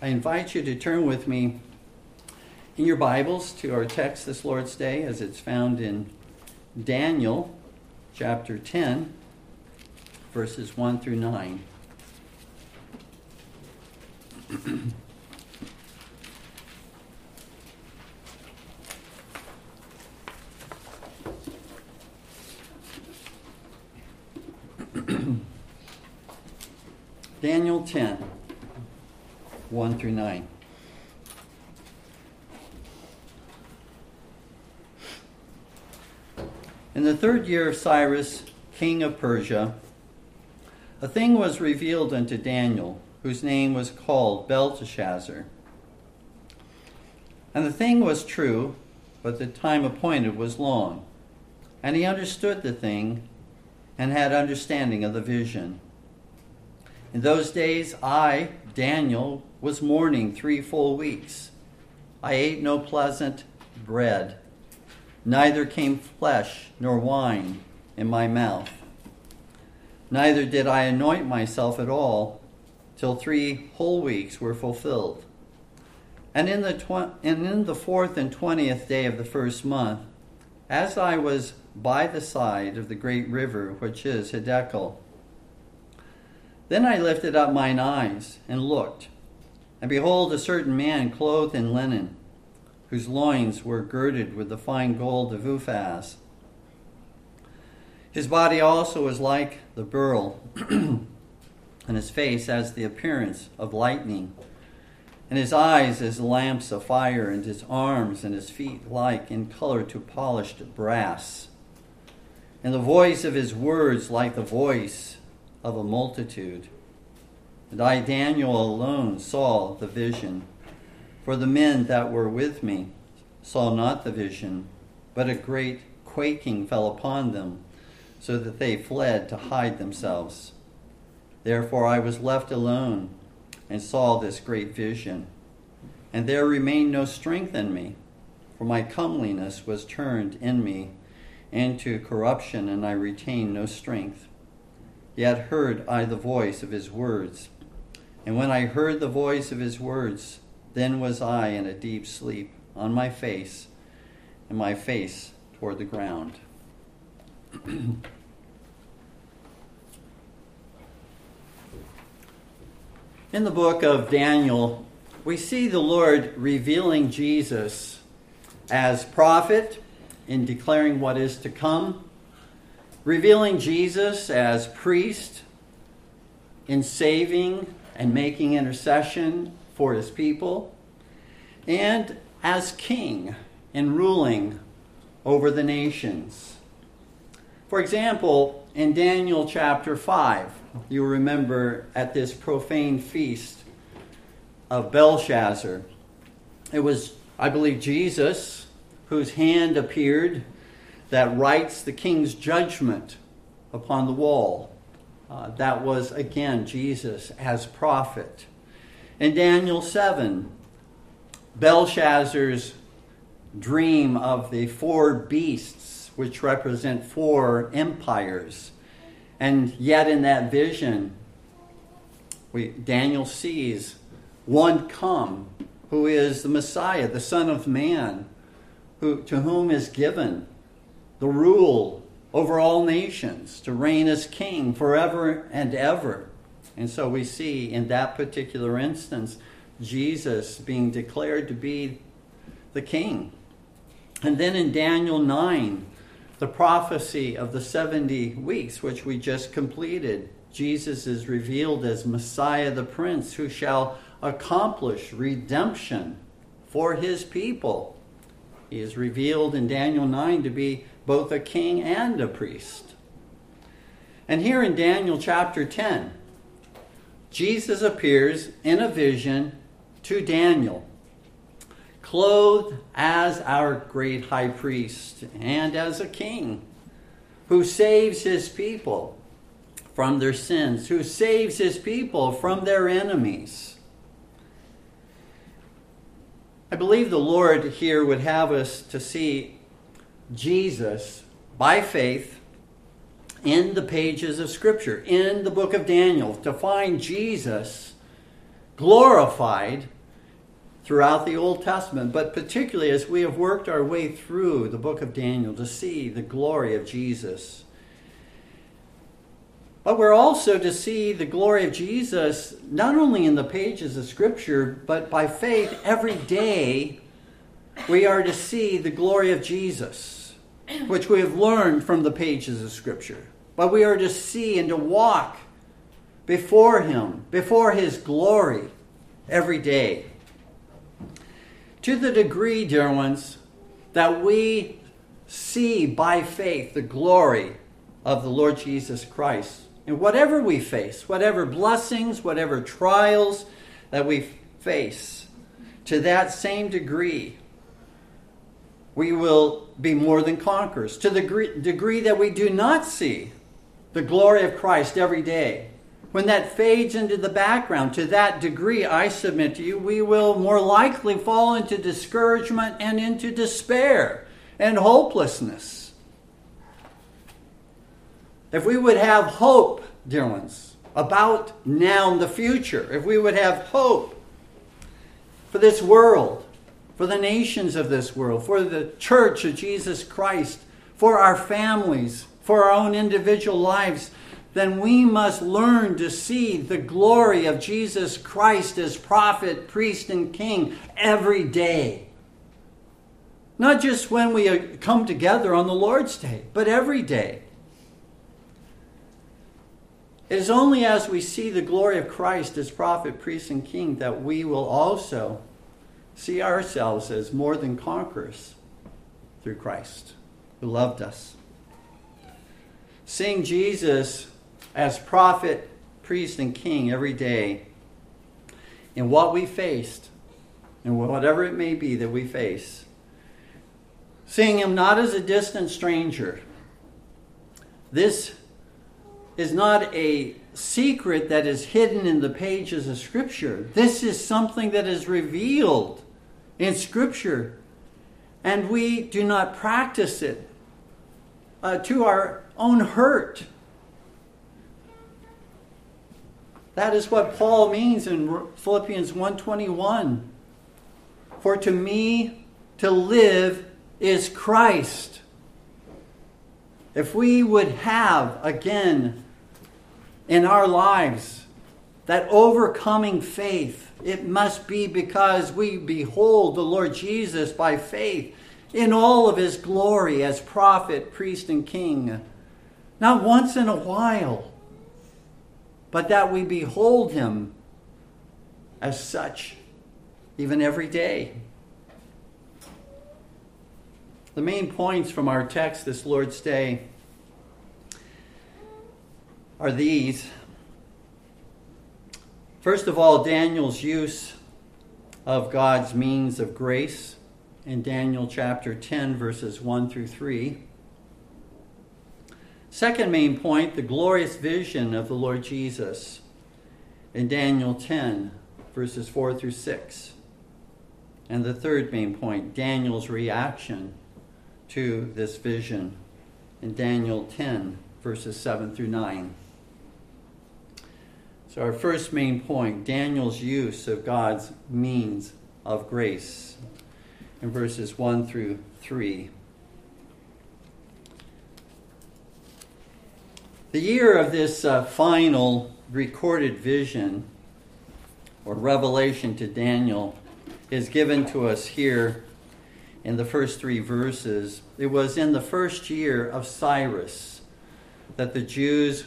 I invite you to turn with me in your Bibles to our text this Lord's Day as it's found in Daniel chapter 10, verses 1 through 9. Daniel 10, 1 through 9. In the third year of Cyrus, king of Persia, a thing was revealed unto Daniel, whose name was called Belteshazzar. And the thing was true, but the time appointed was long. And he understood the thing and had understanding of the vision. In those days, I, Daniel, was mourning three full weeks. I ate no pleasant bread, neither came flesh nor wine in my mouth. Neither did I anoint myself at all till three whole weeks were fulfilled. And in the, tw- and in the fourth and twentieth day of the first month, as I was by the side of the great river which is Hiddekel, then I lifted up mine eyes and looked, and behold, a certain man clothed in linen, whose loins were girded with the fine gold of Uphaz. His body also was like the beryl, and his face as the appearance of lightning, and his eyes as lamps of fire, and his arms and his feet like in color to polished brass, and the voice of his words like the voice of a multitude. And I, Daniel, alone saw the vision. For the men that were with me saw not the vision, but a great quaking fell upon them, so that they fled to hide themselves. Therefore I was left alone and saw this great vision. And there remained no strength in me, for my comeliness was turned in me into corruption, and I retained no strength. Yet heard I the voice of his words. And when I heard the voice of his words, then was I in a deep sleep on my face, and my face toward the ground. in the book of Daniel, we see the Lord revealing Jesus as prophet in declaring what is to come revealing Jesus as priest in saving and making intercession for his people, and as king in ruling over the nations. For example, in Daniel chapter 5, you remember at this profane feast of Belshazzar, it was, I believe, Jesus whose hand appeared that writes the king's judgment upon the wall. Uh, that was, again, Jesus as prophet. In Daniel 7, Belshazzar's dream of the four beasts, which represent four empires. And yet, in that vision, we, Daniel sees one come who is the Messiah, the Son of Man, who, to whom is given the rule over all nations, to reign as king forever and ever. And so we see in that particular instance Jesus being declared to be the king. And then in Daniel 9, the prophecy of the 70 weeks, which we just completed, Jesus is revealed as Messiah the Prince who shall accomplish redemption for his people. He is revealed in Daniel 9 to be both a king and a priest. And here in Daniel chapter 10, Jesus appears in a vision to Daniel, clothed as our great high priest and as a king who saves his people from their sins, who saves his people from their enemies. I believe the Lord here would have us to see Jesus by faith in the pages of Scripture, in the book of Daniel, to find Jesus glorified throughout the Old Testament, but particularly as we have worked our way through the book of Daniel to see the glory of Jesus. But we're also to see the glory of Jesus not only in the pages of Scripture, but by faith every day we are to see the glory of Jesus, which we have learned from the pages of Scripture. But we are to see and to walk before Him, before His glory every day. To the degree, dear ones, that we see by faith the glory of the Lord Jesus Christ in whatever we face, whatever blessings, whatever trials that we face, to that same degree, we will be more than conquerors. To the degree that we do not see the glory of Christ every day, when that fades into the background, to that degree, I submit to you, we will more likely fall into discouragement and into despair and hopelessness. If we would have hope, dear ones, about now and the future, if we would have hope for this world, for the nations of this world, for the church of Jesus Christ, for our families, for our own individual lives, then we must learn to see the glory of Jesus Christ as prophet, priest, and king every day. Not just when we uh, come together on the Lord's Day, but every day. It is only as we see the glory of Christ as prophet, priest, and king that we will also see ourselves as more than conquerors through Christ who loved us. Seeing Jesus as prophet, priest, and king every day in what we faced, and whatever it may be that we face. Seeing him not as a distant stranger. This is not a secret that is hidden in the pages of Scripture. This is something that is revealed in Scripture, and we do not practice it uh, to our own hurt. That is what Paul means in Philippians 1:21. For to me to live is Christ. If we would have again in our lives, that overcoming faith, it must be because we behold the Lord Jesus by faith in all of his glory as prophet, priest, and king. Not once in a while, but that we behold him as such, even every day. The main points from our text this Lord's Day are these. First of all, Daniel's use of God's means of grace in Daniel chapter 10, verses 1 through 3. Second main point, the glorious vision of the Lord Jesus in Daniel 10, verses 4 through 6. And the third main point, Daniel's reaction to this vision in Daniel 10, verses 7 through 9. So, our first main point Daniel's use of God's means of grace in verses 1 through 3. The year of this uh, final recorded vision or revelation to Daniel is given to us here in the first three verses. It was in the first year of Cyrus that the Jews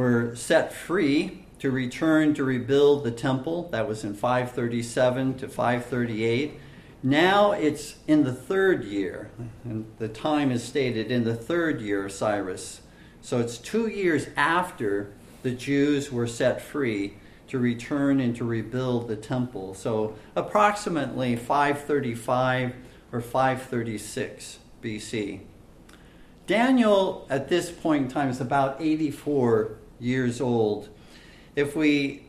were set free to return to rebuild the temple. That was in 537 to 538. Now it's in the third year, and the time is stated in the third year of Cyrus. So it's two years after the Jews were set free to return and to rebuild the temple. So approximately 535 or 536 BC. Daniel, at this point in time, is about 84 years old. If we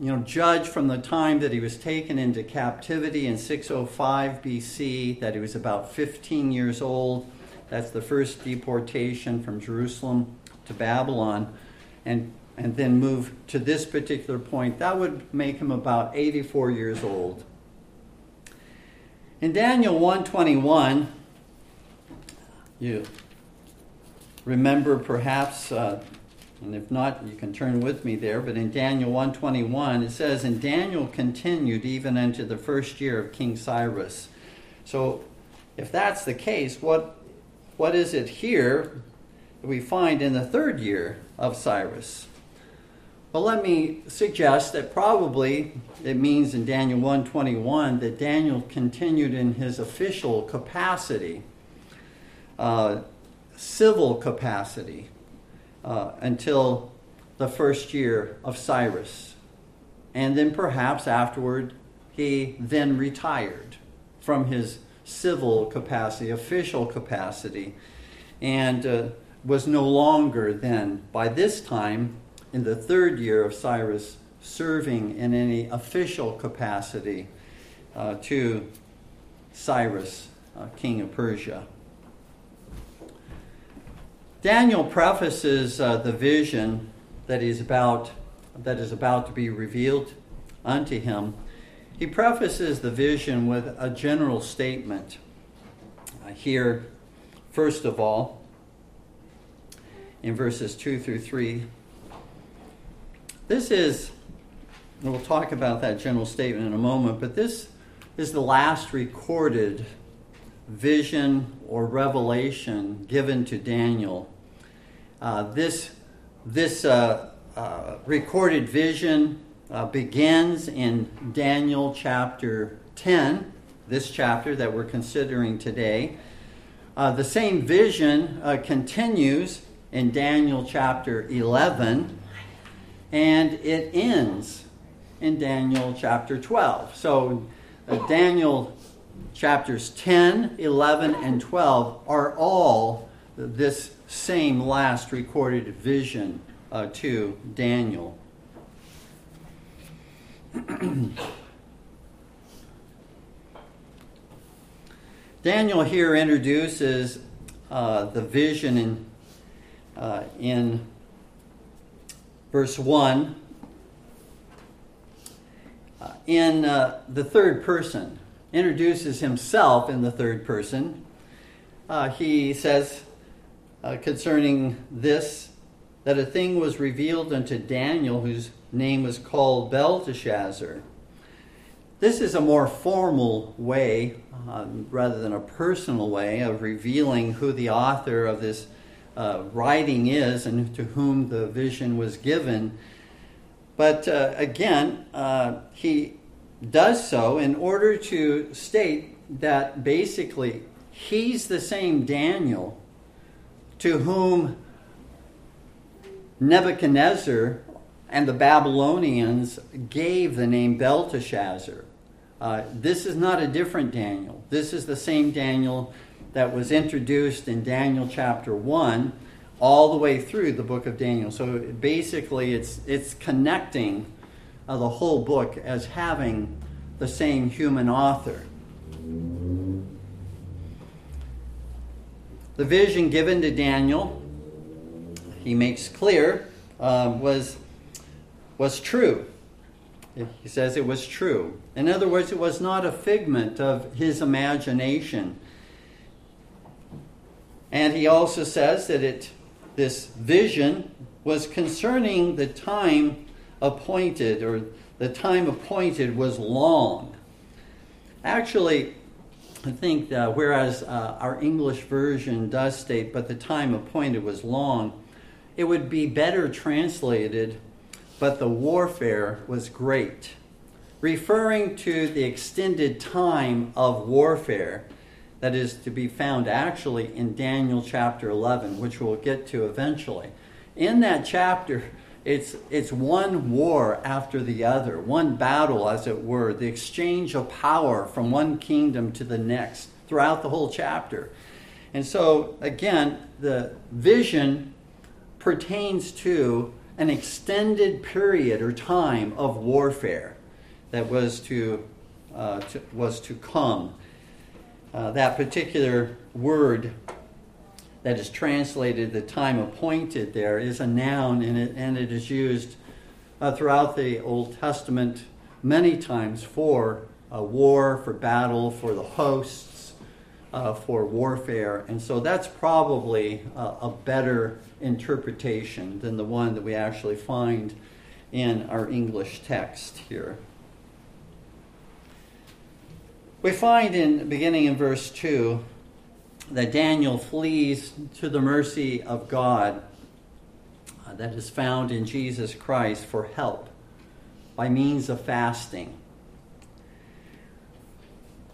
you know, judge from the time that he was taken into captivity in 605 BC, that he was about 15 years old. That's the first deportation from Jerusalem to Babylon. And and then move to this particular point, that would make him about 84 years old. In Daniel 121, you remember perhaps, uh, and if not, you can turn with me there, but in Daniel 121, it says, And Daniel continued even into the first year of King Cyrus. So if that's the case, what, what is it here that we find in the third year of Cyrus? Well, let me suggest that probably it means in Daniel 121 that Daniel continued in his official capacity, uh, civil capacity, uh, until the first year of Cyrus. And then perhaps afterward, he then retired from his civil capacity, official capacity, and uh, was no longer then, by this time, in the third year of Cyrus serving in any official capacity uh, to Cyrus, uh, king of Persia. Daniel prefaces uh, the vision that is about that is about to be revealed unto him. He prefaces the vision with a general statement. Uh, here, first of all, in verses 2 through 3, this is, we'll talk about that general statement in a moment, but this is the last recorded vision or revelation given to Daniel. Uh, this this uh, uh, recorded vision uh, begins in Daniel chapter 10, this chapter that we're considering today. Uh, the same vision uh, continues in Daniel chapter 11 and it ends in Daniel chapter 12. So, Daniel chapters 10, 11, and 12 are all this same last recorded vision uh, to Daniel. Daniel here introduces uh, the vision in, uh, in verse 1, uh, in uh, the third person, introduces himself in the third person. Uh, he says uh, concerning this that a thing was revealed unto Daniel, whose name was called Belteshazzar. This is a more formal way, um, rather than a personal way, of revealing who the author of this uh, writing is and to whom the vision was given. But uh, again, uh, he does so in order to state that basically he's the same Daniel to whom Nebuchadnezzar and the Babylonians gave the name Belteshazzar. Uh, this is not a different Daniel. This is the same Daniel that was introduced in Daniel chapter 1 all the way through the book of Daniel. So basically, it's, it's connecting uh, the whole book as having the same human author. The vision given to Daniel, he makes clear, uh, was, was true. He says it was true. In other words, it was not a figment of his imagination. And he also says that it, this vision was concerning the time appointed, or the time appointed was long. Actually, I think whereas uh, our English version does state, but the time appointed was long, it would be better translated, but the warfare was great, referring to the extended time of warfare that is to be found actually in Daniel chapter 11, which we'll get to eventually. In that chapter, it's, it's one war after the other, one battle, as it were, the exchange of power from one kingdom to the next throughout the whole chapter. And so, again, the vision pertains to an extended period or time of warfare that was to, uh, to was to come uh, that particular word that is translated the time appointed there is a noun and it, and it is used uh, throughout the Old Testament many times for uh, war, for battle, for the hosts, uh, for warfare. And so that's probably a better interpretation than the one that we actually find in our English text here. We find in beginning in verse 2 that Daniel flees to the mercy of God uh, that is found in Jesus Christ for help by means of fasting.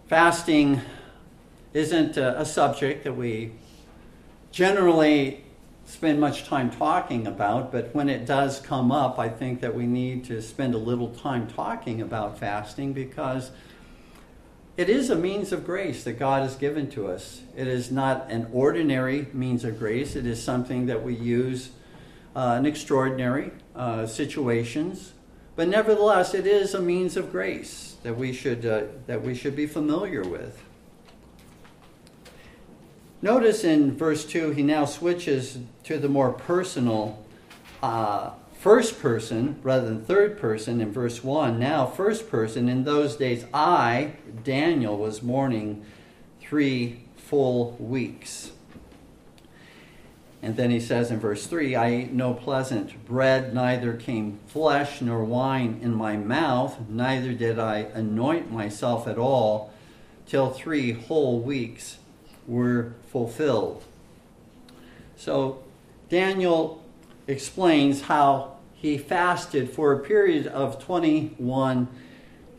Fasting isn't a, a subject that we generally spend much time talking about, but when it does come up, I think that we need to spend a little time talking about fasting because it is a means of grace that God has given to us. It is not an ordinary means of grace, it is something that we use uh, in extraordinary uh, situations. But nevertheless, it is a means of grace that we should, uh, that we should be familiar with. Notice in verse 2, he now switches to the more personal uh, first person rather than third person in verse 1. Now, first person, in those days, I, Daniel, was mourning three full weeks. And then he says in verse 3 I ate no pleasant bread, neither came flesh nor wine in my mouth, neither did I anoint myself at all, till three whole weeks were fulfilled. So Daniel explains how he fasted for a period of 21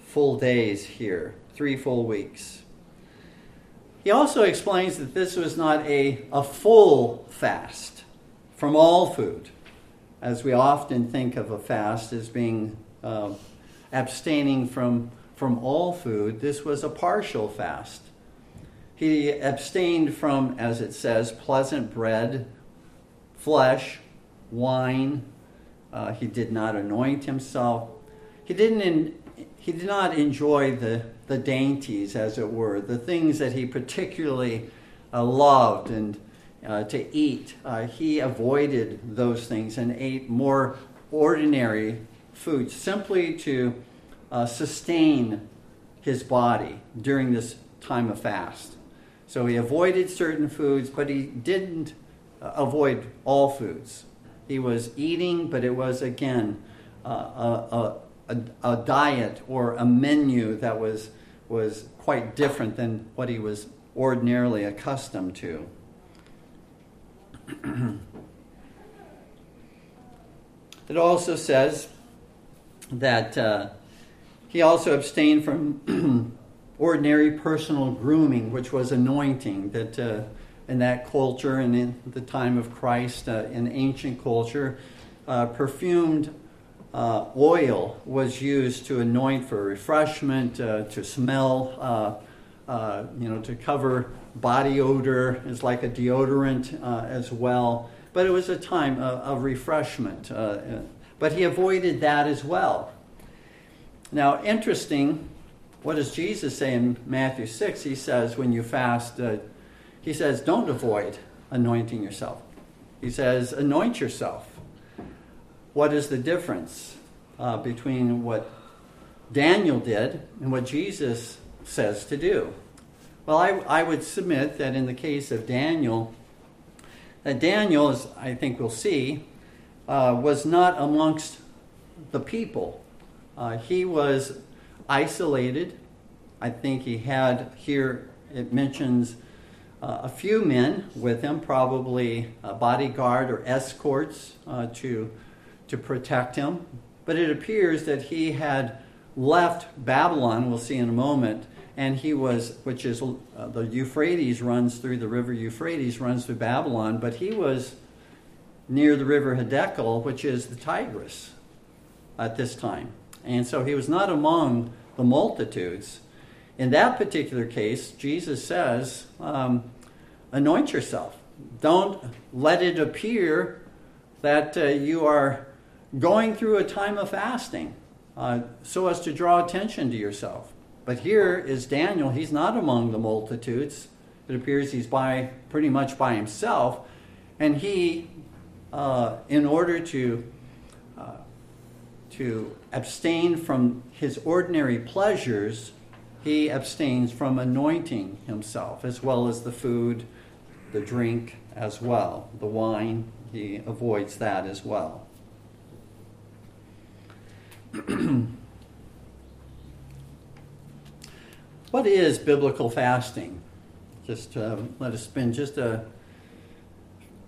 full days here, three full weeks. He also explains that this was not a, a full fast from all food, as we often think of a fast as being uh, abstaining from, from all food. This was a partial fast. He abstained from, as it says, pleasant bread, flesh, wine, uh, he did not anoint himself. He didn't. In, he did not enjoy the the dainties, as it were, the things that he particularly uh, loved and uh, to eat. Uh, he avoided those things and ate more ordinary foods simply to uh, sustain his body during this time of fast. So he avoided certain foods, but he didn't uh, avoid all foods. He was eating, but it was again uh, a, a, a, diet or a menu that was, was quite different than what he was ordinarily accustomed to. it also says that uh, he also abstained from ordinary personal grooming, which was anointing, that uh, in that culture and in the time of Christ, uh, in ancient culture, uh, perfumed uh, oil was used to anoint for refreshment, uh, to smell, uh, uh, you know, to cover body odor It's like a deodorant as well. But it was a time of, of refreshment. but he avoided that as well. Now, interesting, what does Jesus say in Matthew 6? He says, when you fast, he says, don't avoid anointing yourself. He says, anoint yourself. What is the difference uh, between what Daniel did and what Jesus says to do? Well, I, I would submit that in the case of Daniel, that Daniel, as I think we'll see, uh, was not amongst the people. Uh, he was isolated. I think he had here, it mentions uh, a few men with him, probably a bodyguard or escorts uh, to, to protect him. But it appears that he had left Babylon, we'll see in a moment, and he was, which is uh, the Euphrates runs through the river Euphrates, runs through Babylon, but he was near the river Hiddekel, which is the Tigris at this time. And so he was not among the multitudes. In that particular case, Jesus says, um, anoint yourself. Don't let it appear that uh, you are going through a time of fasting uh, so as to draw attention to yourself. But here is Daniel. He's not among the multitudes. it appears he's by pretty much by himself, and he, uh, in order to uh, to abstain from his ordinary pleasures, he abstains from anointing himself, as well as the food, the drink as well, the wine. He avoids that as well. what is biblical fasting? Just uh, let us spend just a,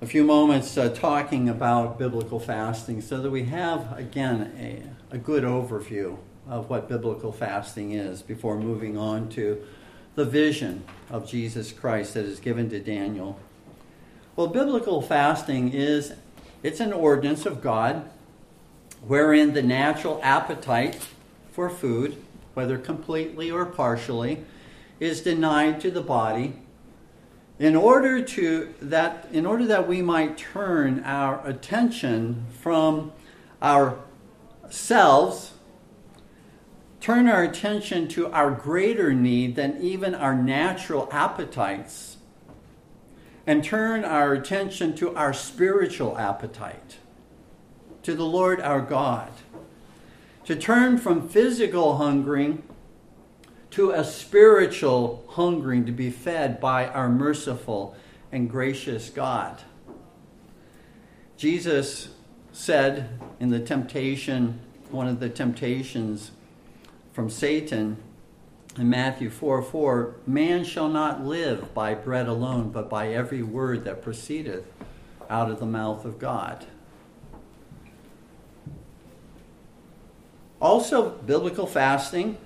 a few moments uh, talking about biblical fasting so that we have, again, a, a good overview of what biblical fasting is before moving on to the vision of Jesus Christ that is given to Daniel. Well, biblical fasting is it's an ordinance of God wherein the natural appetite for food, whether completely or partially, is denied to the body in order to that in order that we might turn our attention from ourselves turn our attention to our greater need than even our natural appetites and turn our attention to our spiritual appetite to the Lord our God to turn from physical hungering to a spiritual hungering to be fed by our merciful and gracious God. Jesus said in the temptation, one of the temptations from Satan in Matthew 4 4, man shall not live by bread alone, but by every word that proceedeth out of the mouth of God. Also, biblical fasting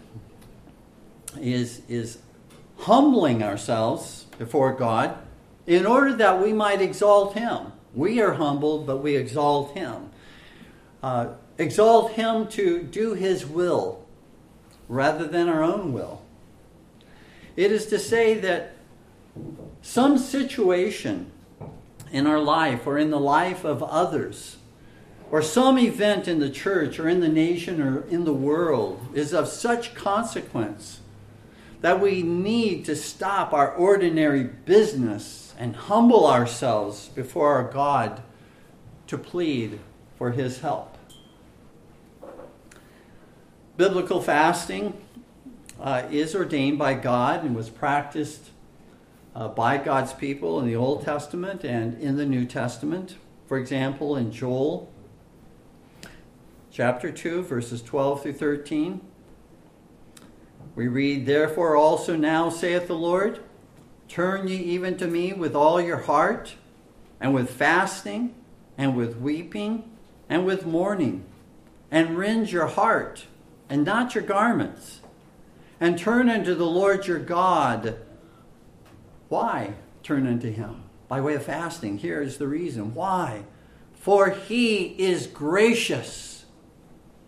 is, is humbling ourselves before God in order that we might exalt Him. We are humbled, but we exalt Him. Uh, exalt Him to do His will rather than our own will. It is to say that some situation in our life or in the life of others or some event in the church or in the nation or in the world is of such consequence that we need to stop our ordinary business and humble ourselves before our God to plead for His help. Biblical fasting uh, is ordained by God and was practiced uh, by God's people in the Old Testament and in the New Testament. For example, in Joel chapter 2, verses 12 through 13. We read, Therefore also now saith the Lord, Turn ye even to me with all your heart, and with fasting, and with weeping, and with mourning, and rend your heart, and not your garments, and turn unto the Lord your God. Why turn unto him? By way of fasting. Here is the reason. Why? For he is gracious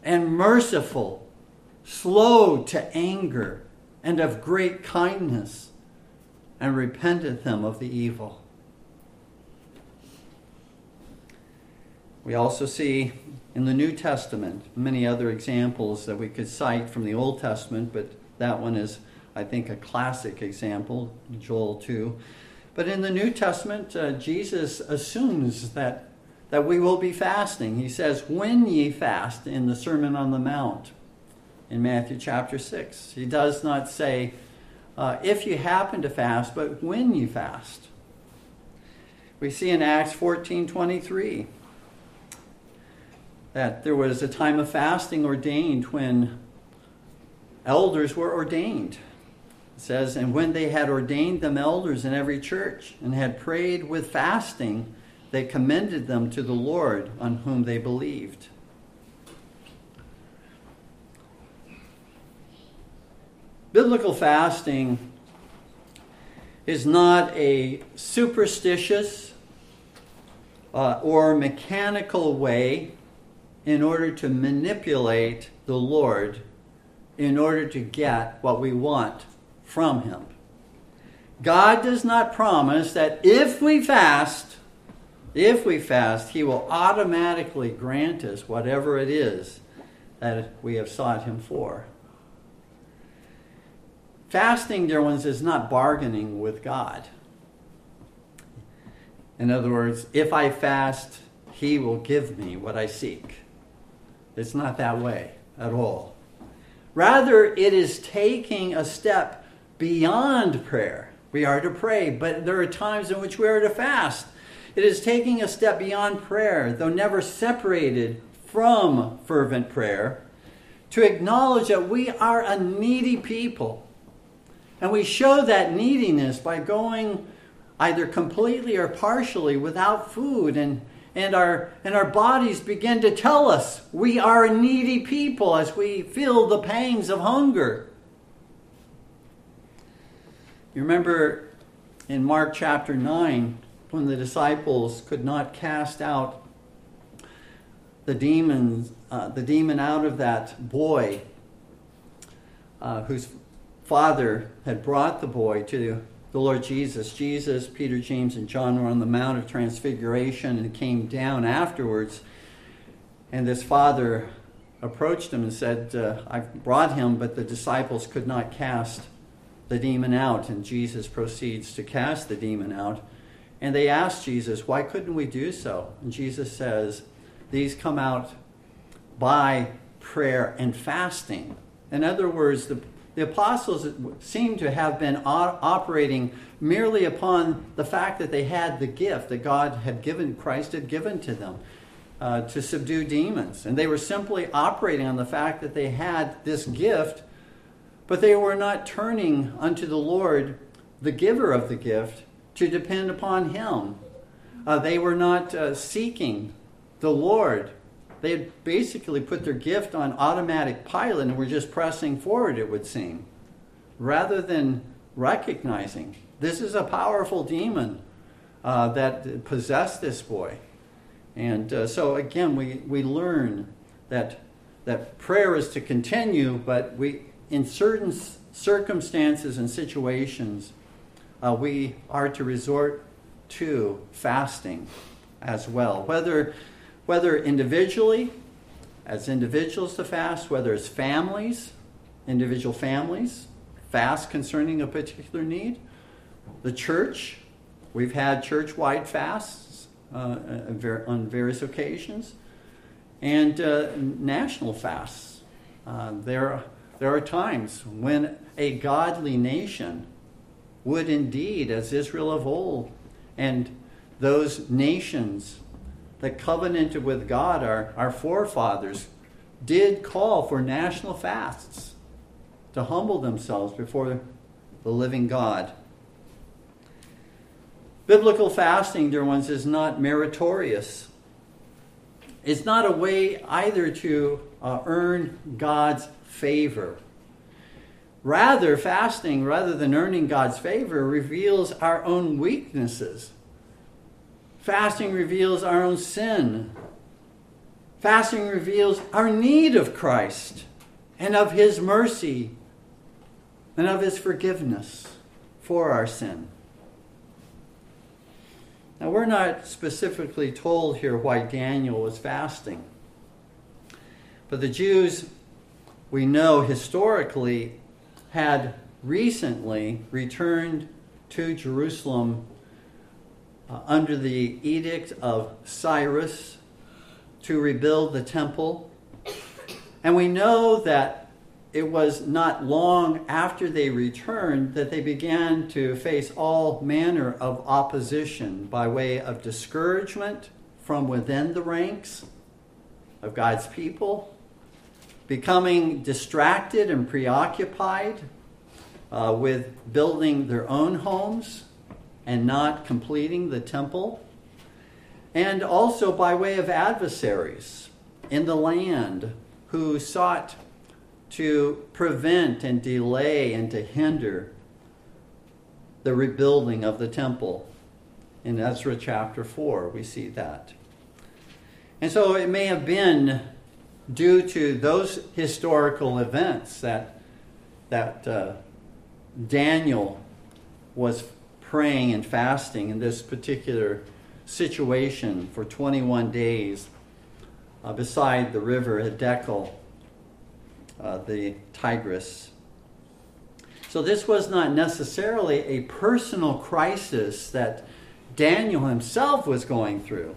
and merciful slow to anger, and of great kindness, and repenteth him of the evil. We also see in the New Testament many other examples that we could cite from the Old Testament, but that one is, I think, a classic example, Joel 2. But in the New Testament, uh, Jesus assumes that, that we will be fasting. He says, When ye fast in the Sermon on the Mount in Matthew chapter 6. He does not say, uh, if you happen to fast, but when you fast. We see in Acts 14 23 that there was a time of fasting ordained when elders were ordained. It says, and when they had ordained them elders in every church and had prayed with fasting, they commended them to the Lord on whom they believed. Biblical fasting is not a superstitious uh, or mechanical way in order to manipulate the Lord in order to get what we want from Him. God does not promise that if we fast, if we fast, He will automatically grant us whatever it is that we have sought Him for. Fasting, dear ones, is not bargaining with God. In other words, if I fast, He will give me what I seek. It's not that way at all. Rather, it is taking a step beyond prayer. We are to pray, but there are times in which we are to fast. It is taking a step beyond prayer, though never separated from fervent prayer, to acknowledge that we are a needy people and we show that neediness by going either completely or partially without food and and our and our bodies begin to tell us we are a needy people as we feel the pangs of hunger. You remember in Mark chapter 9 when the disciples could not cast out the demons uh, the demon out of that boy uh, whose father had brought the boy to the Lord Jesus. Jesus, Peter, James, and John were on the Mount of Transfiguration and came down afterwards. And this father approached him and said, uh, I've brought him, but the disciples could not cast the demon out. And Jesus proceeds to cast the demon out. And they asked Jesus, Why couldn't we do so? And Jesus says, These come out by prayer and fasting. In other words, the the apostles seem to have been operating merely upon the fact that they had the gift that God had given, Christ had given to them uh, to subdue demons. And they were simply operating on the fact that they had this gift, but they were not turning unto the Lord, the giver of the gift, to depend upon Him. Uh, they were not uh, seeking the Lord they had basically put their gift on automatic pilot and were just pressing forward, it would seem, rather than recognizing this is a powerful demon uh, that possessed this boy. And uh, so, again, we, we learn that, that prayer is to continue, but we, in certain circumstances and situations, uh, we are to resort to fasting as well. Whether whether individually, as individuals to fast, whether it's families, individual families, fast concerning a particular need. The church, we've had church wide fasts uh, on various occasions, and uh, national fasts. Uh, there, there are times when a godly nation would indeed, as Israel of old, and those nations that covenanted with God, our, our forefathers, did call for national fasts to humble themselves before the living God. Biblical fasting, dear ones, is not meritorious. It's not a way either to uh, earn God's favor. Rather, fasting, rather than earning God's favor, reveals our own weaknesses Fasting reveals our own sin. Fasting reveals our need of Christ and of His mercy and of His forgiveness for our sin. Now, we're not specifically told here why Daniel was fasting. But the Jews, we know historically, had recently returned to Jerusalem uh, under the edict of Cyrus to rebuild the temple. And we know that it was not long after they returned that they began to face all manner of opposition by way of discouragement from within the ranks of God's people, becoming distracted and preoccupied uh, with building their own homes and not completing the temple, and also by way of adversaries in the land who sought to prevent and delay and to hinder the rebuilding of the temple. In Ezra chapter 4, we see that. And so it may have been due to those historical events that, that uh, Daniel was praying and fasting in this particular situation for 21 days uh, beside the river Hiddekel, uh, the Tigris. So this was not necessarily a personal crisis that Daniel himself was going through,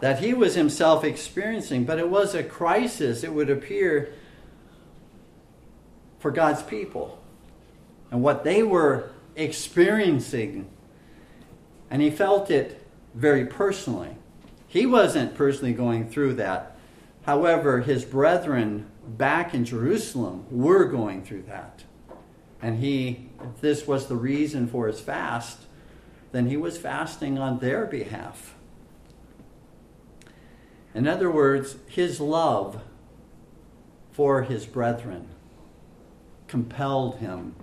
that he was himself experiencing, but it was a crisis, it would appear, for God's people and what they were experiencing. And he felt it very personally. He wasn't personally going through that. However, his brethren back in Jerusalem were going through that. And he, if this was the reason for his fast, then he was fasting on their behalf. In other words, his love for his brethren compelled him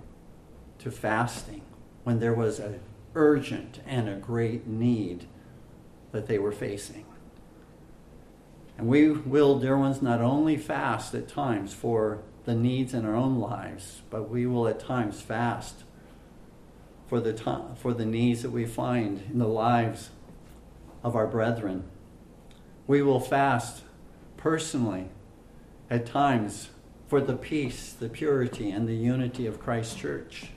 to fasting when there was an urgent and a great need that they were facing. And we will, dear ones, not only fast at times for the needs in our own lives, but we will at times fast for the, time, for the needs that we find in the lives of our brethren. We will fast personally at times for the peace, the purity, and the unity of Christ's church.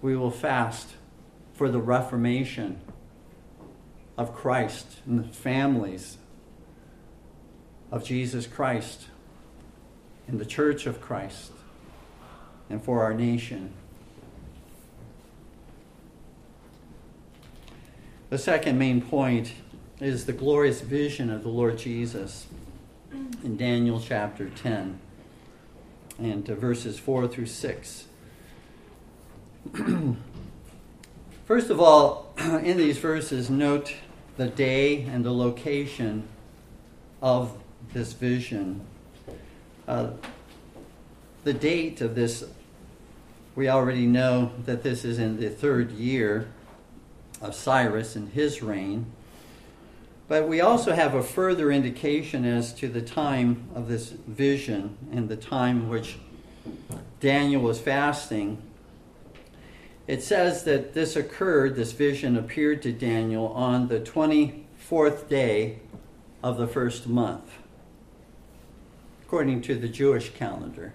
We will fast for the reformation of Christ and the families of Jesus Christ in the church of Christ and for our nation. The second main point is the glorious vision of the Lord Jesus in Daniel chapter 10 and verses 4 through 6. First of all, in these verses, note the day and the location of this vision. Uh, the date of this, we already know that this is in the third year of Cyrus and his reign. But we also have a further indication as to the time of this vision and the time which Daniel was fasting. It says that this occurred, this vision appeared to Daniel on the 24th day of the first month, according to the Jewish calendar.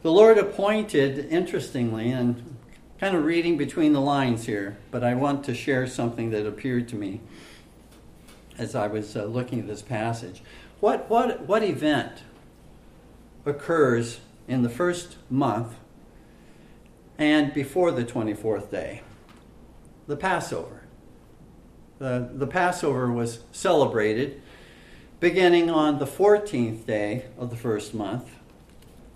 The Lord appointed, interestingly, and kind of reading between the lines here, but I want to share something that appeared to me as I was uh, looking at this passage. What, what, what event occurs in the first month and before the 24th day? The Passover. The, the Passover was celebrated beginning on the 14th day of the first month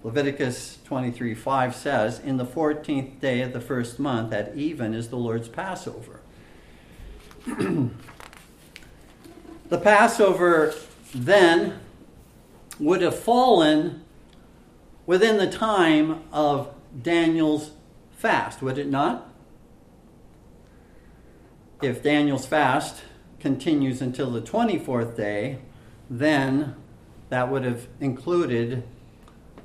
Leviticus 23 5 says, In the 14th day of the first month, at even, is the Lord's Passover. the Passover then would have fallen within the time of Daniel's fast, would it not? If Daniel's fast continues until the 24th day, then that would have included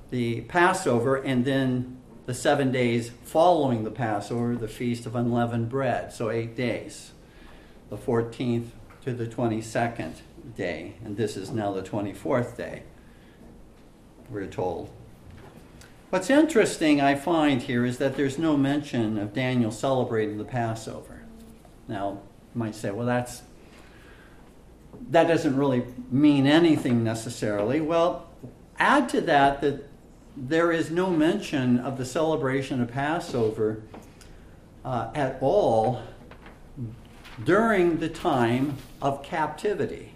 the Passover and then the seven days following the Passover, the Feast of Unleavened Bread. So eight days, the 14th to the 22nd day. And this is now the 24th day, we're told. What's interesting, I find here, is that there's no mention of Daniel celebrating the Passover. Now, you might say, well, that's that doesn't really mean anything necessarily. Well, add to that that there is no mention of the celebration of Passover uh, at all during the time of captivity.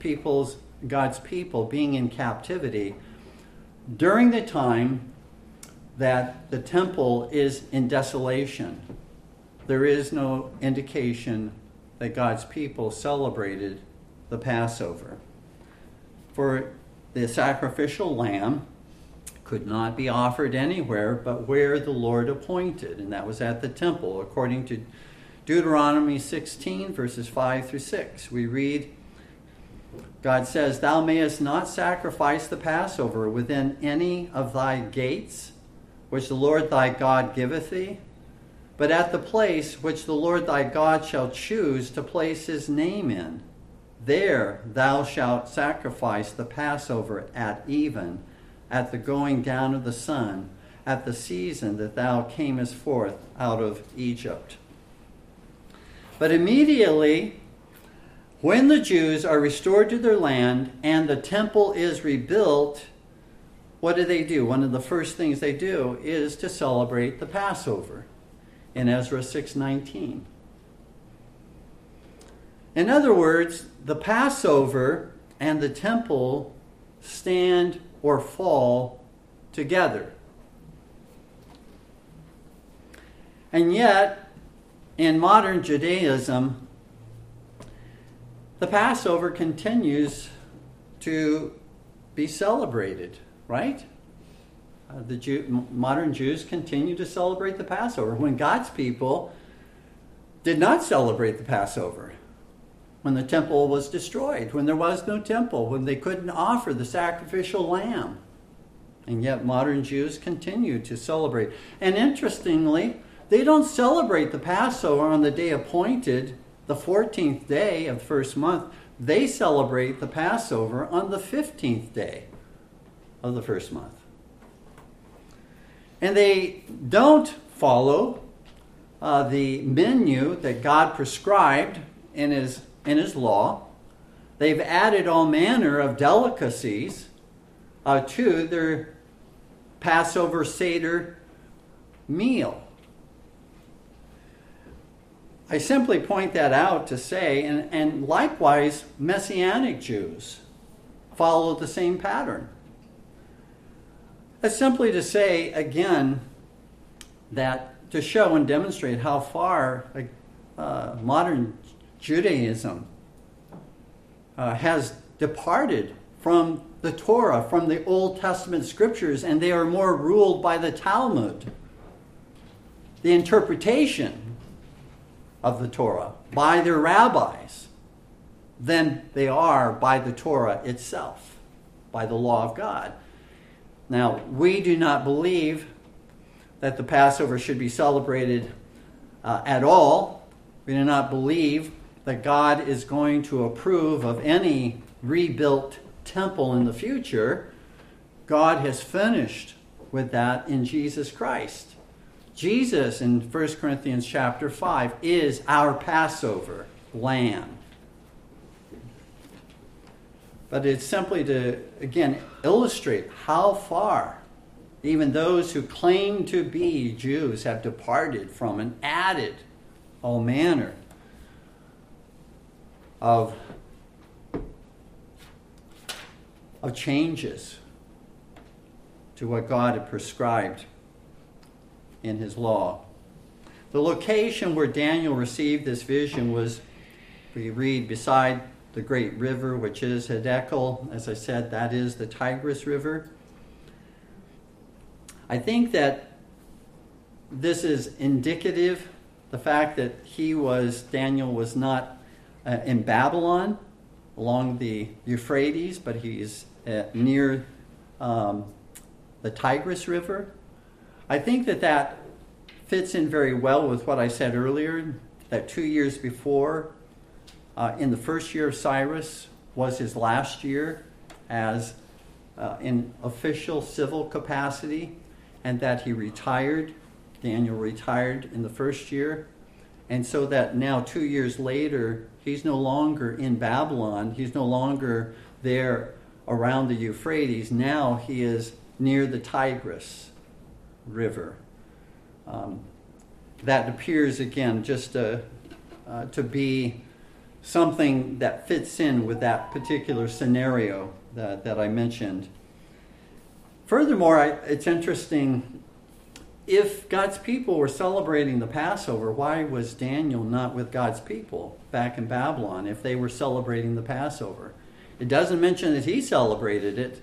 People's, God's people being in captivity during the time that the temple is in desolation. There is no indication that God's people celebrated the Passover. For the sacrificial lamb could not be offered anywhere but where the Lord appointed, and that was at the temple, according to Deuteronomy 16, verses 5 through 6. We read, God says, Thou mayest not sacrifice the Passover within any of thy gates, which the Lord thy God giveth thee, but at the place which the Lord thy God shall choose to place his name in. There thou shalt sacrifice the Passover at even at the going down of the sun, at the season that thou camest forth out of Egypt. But immediately, when the Jews are restored to their land and the temple is rebuilt, what do they do? One of the first things they do is to celebrate the Passover in Ezra 6:19. In other words, the Passover and the temple stand or fall together. And yet, in modern Judaism, the Passover continues to be celebrated, right? Uh, the Jew, modern Jews continue to celebrate the Passover when God's people did not celebrate the Passover. When the temple was destroyed, when there was no temple, when they couldn't offer the sacrificial lamb. And yet, modern Jews continue to celebrate. And interestingly, they don't celebrate the Passover on the day appointed, the 14th day of the first month. They celebrate the Passover on the 15th day of the first month. And they don't follow uh, the menu that God prescribed in his, in his law. They've added all manner of delicacies uh, to their Passover Seder meal. I simply point that out to say, and, and likewise, Messianic Jews follow the same pattern. That's simply to say, again, that to show and demonstrate how far uh, modern Judaism uh, has departed from the Torah, from the Old Testament scriptures, and they are more ruled by the Talmud, the interpretation of the Torah by their rabbis, than they are by the Torah itself, by the law of God. Now, we do not believe that the Passover should be celebrated uh, at all. We do not believe that God is going to approve of any rebuilt temple in the future. God has finished with that in Jesus Christ. Jesus in 1 Corinthians chapter 5 is our Passover lamb. But it's simply to, again, illustrate how far even those who claim to be Jews have departed from and added all manner of, of changes to what God had prescribed in his law. The location where Daniel received this vision was, we read, beside the great river, which is Hiddekel. As I said, that is the Tigris River. I think that this is indicative, the fact that he was, Daniel was not uh, in Babylon along the Euphrates, but he's uh, near um, the Tigris River. I think that that fits in very well with what I said earlier that two years before, uh, in the first year of Cyrus, was his last year as uh, in official civil capacity, and that he retired. Daniel retired in the first year. And so that now, two years later, he's no longer in Babylon. He's no longer there around the Euphrates. Now he is near the Tigris river. Um, that appears again just to, uh, to be something that fits in with that particular scenario that, that I mentioned. Furthermore, I, it's interesting if God's people were celebrating the Passover, why was Daniel not with God's people back in Babylon if they were celebrating the Passover? It doesn't mention that he celebrated it,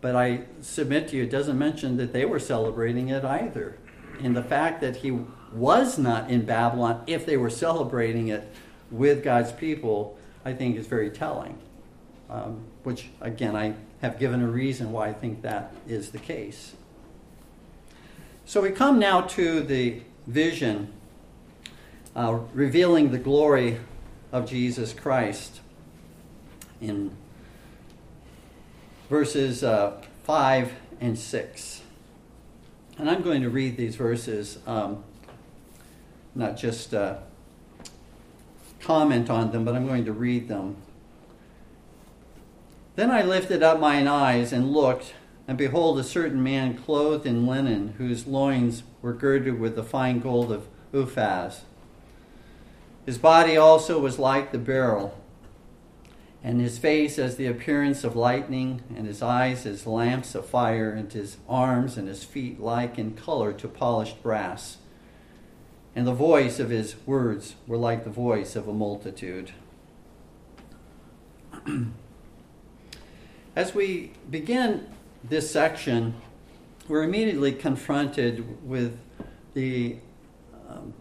but I submit to you, it doesn't mention that they were celebrating it either. And the fact that he was not in Babylon, if they were celebrating it with God's people, I think is very telling. Um, which, again, I have given a reason why I think that is the case. So we come now to the vision uh, revealing the glory of Jesus Christ in verses uh, 5 and 6. And I'm going to read these verses, um, not just uh, comment on them, but I'm going to read them. Then I lifted up mine eyes and looked, and behold, a certain man clothed in linen, whose loins were girded with the fine gold of Uphaz. His body also was like the beryl and his face as the appearance of lightning, and his eyes as lamps of fire, and his arms and his feet like in color to polished brass. And the voice of his words were like the voice of a multitude. As we begin this section, we're immediately confronted with the um,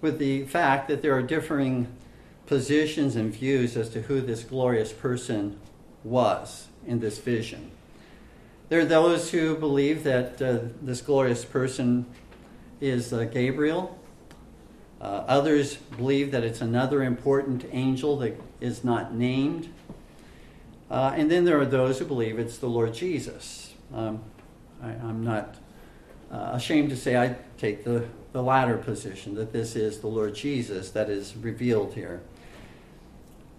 with the fact that there are differing positions and views as to who this glorious person was in this vision. There are those who believe that uh, this glorious person is uh, Gabriel. Uh, others believe that it's another important angel that is not named. Uh, and then there are those who believe it's the Lord Jesus. Um, I, am not uh, ashamed to say I take the, the latter position, that this is the Lord Jesus that is revealed here.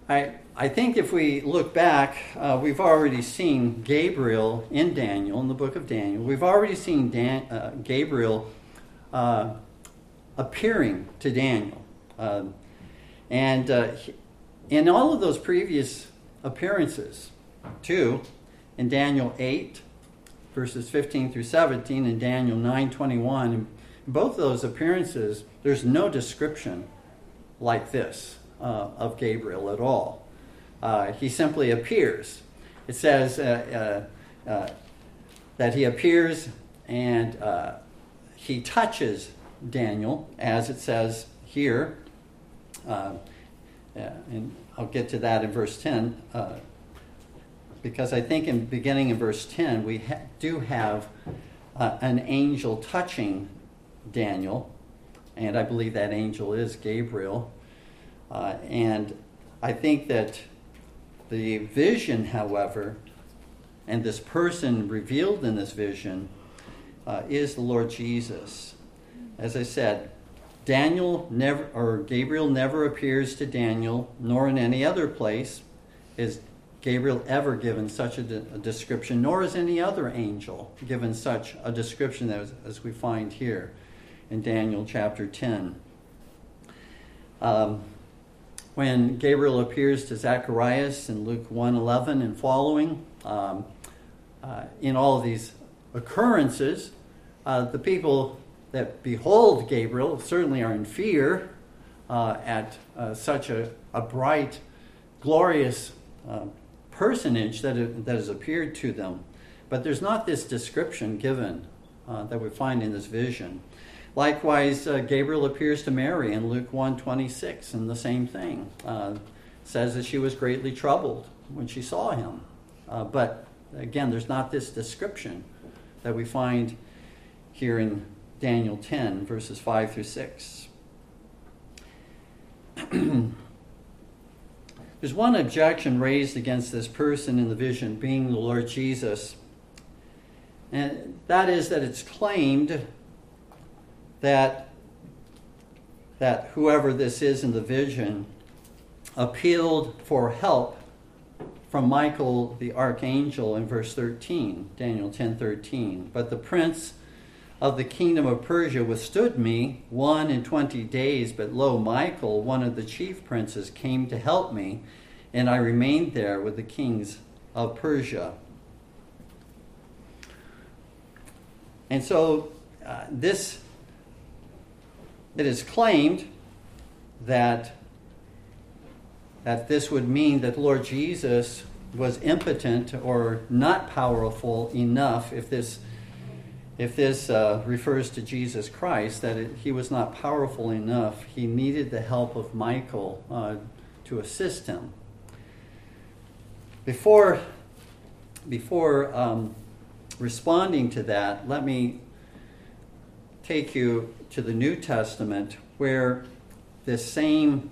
I, I think if we look back, uh, we've already seen Gabriel in Daniel, in the book of Daniel. We've already seen Dan, uh, Gabriel uh, appearing to Daniel. Um, and uh, in all of those previous appearances, too, in Daniel 8, verses 15 through 17, and Daniel 9 21, in both those appearances, there's no description like this uh, of Gabriel at all. Uh, he simply appears. It says uh, uh, uh that he appears and he touches Daniel, as it says here. and I'll get to that in verse 10 because I think in beginning in verse 10 we ha- do have uh, an angel touching Daniel, and I believe that angel is Gabriel. Uh, and I think that the vision, however, and this person revealed in this vision uh, is the Lord Jesus. As I said, Daniel never, or Gabriel never appears to Daniel, nor in any other place is Gabriel ever given such a, de- a description, nor is any other angel given such a description as, as we find here in Daniel chapter 10. Um, when Gabriel appears to Zacharias in Luke 1:11 and following, um, uh, in all of these occurrences, uh, the people that behold Gabriel certainly are in fear uh, at uh, such a, a, bright, glorious uh, personage that, it, that has appeared to them. But there's not this description given uh, that we find in this vision. Likewise, uh, Gabriel appears to Mary in Luke 1:26, and the same thing says that she was greatly troubled when she saw him. But again, there's not this description that we find here in Daniel 10, verses 5 through 6. There's one objection raised against this person in the vision being the Lord Jesus, and that is that it's claimed that that whoever this is in the vision appealed for help from Michael the archangel in verse 13, Daniel 10:13. But the prince of the kingdom of Persia withstood me one and twenty days, but lo, Michael, one of the chief princes, came to help me, and I remained there with the kings of Persia. And so uh, this it is claimed that, that this would mean that Lord Jesus was impotent or not powerful enough if this if this uh, refers to Jesus Christ, that it, he was not powerful enough, he needed the help of Michael uh, to assist him. Before, before um, responding to that, let me take you to the New Testament where this same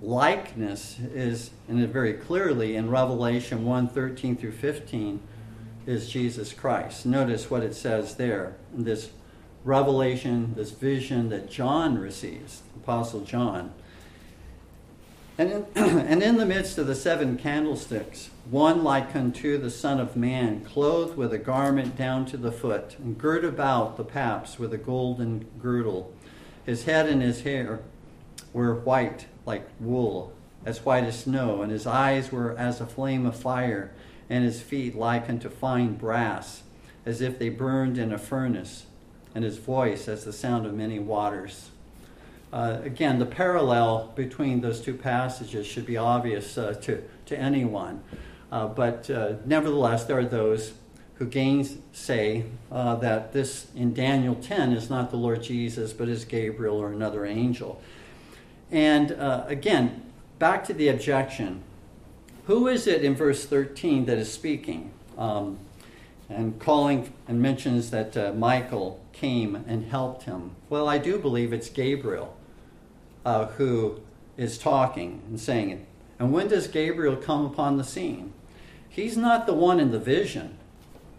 likeness is, and very clearly in Revelation 1 13 through 15, is Jesus Christ. Notice what it says there this revelation, this vision that John receives, Apostle John. And in, and in the midst of the seven candlesticks, one like unto the Son of Man, clothed with a garment down to the foot, and girt about the paps with a golden girdle. His head and his hair were white like wool, as white as snow, and his eyes were as a flame of fire, and his feet like unto fine brass, as if they burned in a furnace, and his voice as the sound of many waters. Uh, again, the parallel between those two passages should be obvious uh, to, to anyone. Uh, but uh, nevertheless, there are those who gainsay uh, that this in Daniel 10 is not the Lord Jesus, but is Gabriel or another angel. And uh, again, back to the objection who is it in verse 13 that is speaking? Um, and calling and mentions that Michael came and helped him. Well, I do believe it's Gabriel uh, who is talking and saying it. And when does Gabriel come upon the scene? He's not the one in the vision,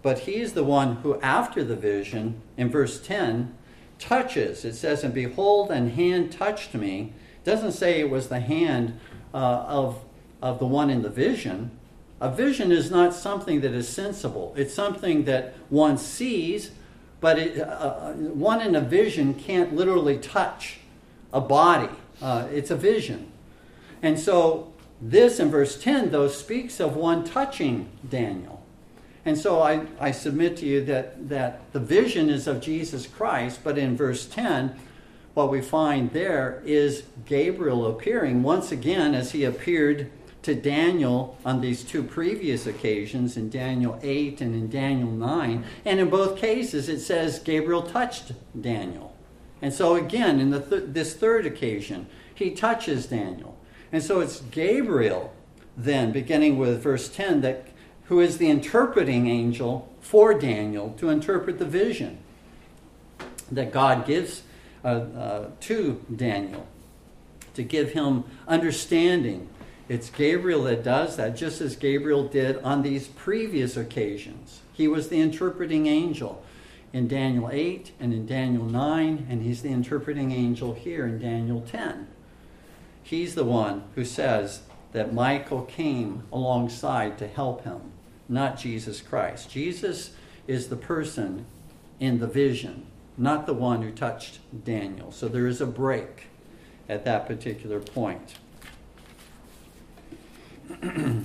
but he's the one who, after the vision, in verse 10, touches. It says, And behold, an hand touched me. It doesn't say it was the hand uh, of, of the one in the vision. A vision is not something that is sensible, it's something that one sees, but it, uh, uh one in a vision can't literally touch a body, uh, it's a vision. And so, this in verse 10, though, speaks of one touching Daniel. And so I, I submit to you that, that the vision is of Jesus Christ, but in verse 10, what we find there is Gabriel appearing once again as he appeared to Daniel on these two previous occasions in Daniel 8 and in Daniel 9. And in both cases, it says Gabriel touched Daniel. And so, again, in th- this third occasion, he touches Daniel. And so it's Gabriel, then, beginning with verse 10, that, who is the interpreting angel for Daniel to interpret the vision that God gives uh, uh, to Daniel, to give him understanding. It's Gabriel that does that, just as Gabriel did on these previous occasions. He was the interpreting angel in Daniel 8 and in Daniel 9, and he's the interpreting angel here in Daniel 10. He's the one who says that Michael came alongside to help him, not Jesus Christ. Jesus is the person in the vision, not the one who touched Daniel. So there is a break at that particular point.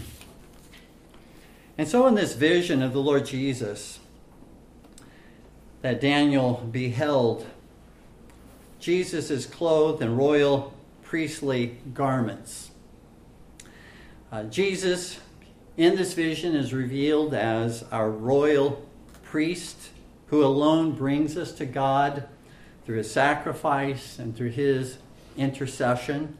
and so, in this vision of the Lord Jesus, that Daniel beheld, Jesus is clothed in royal priestly garments. Uh, Jesus, in this vision, is revealed as our royal priest who alone brings us to God through his sacrifice and through his intercession.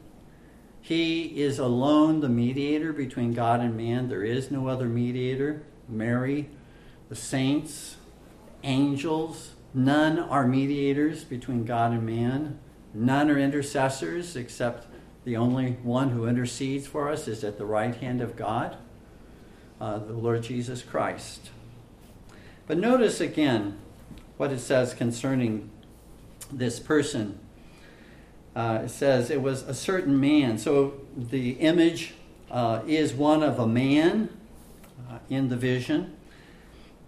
He is alone the mediator between God and man. There is no other mediator. Mary, the saints, angels. None are mediators between God and man. None are intercessors, except the only one who intercedes for us is at the right hand of God, uh, the Lord Jesus Christ. But notice again what it says concerning this person. Uh, it says it was a certain man. So the image uh, is one of a man uh, in the vision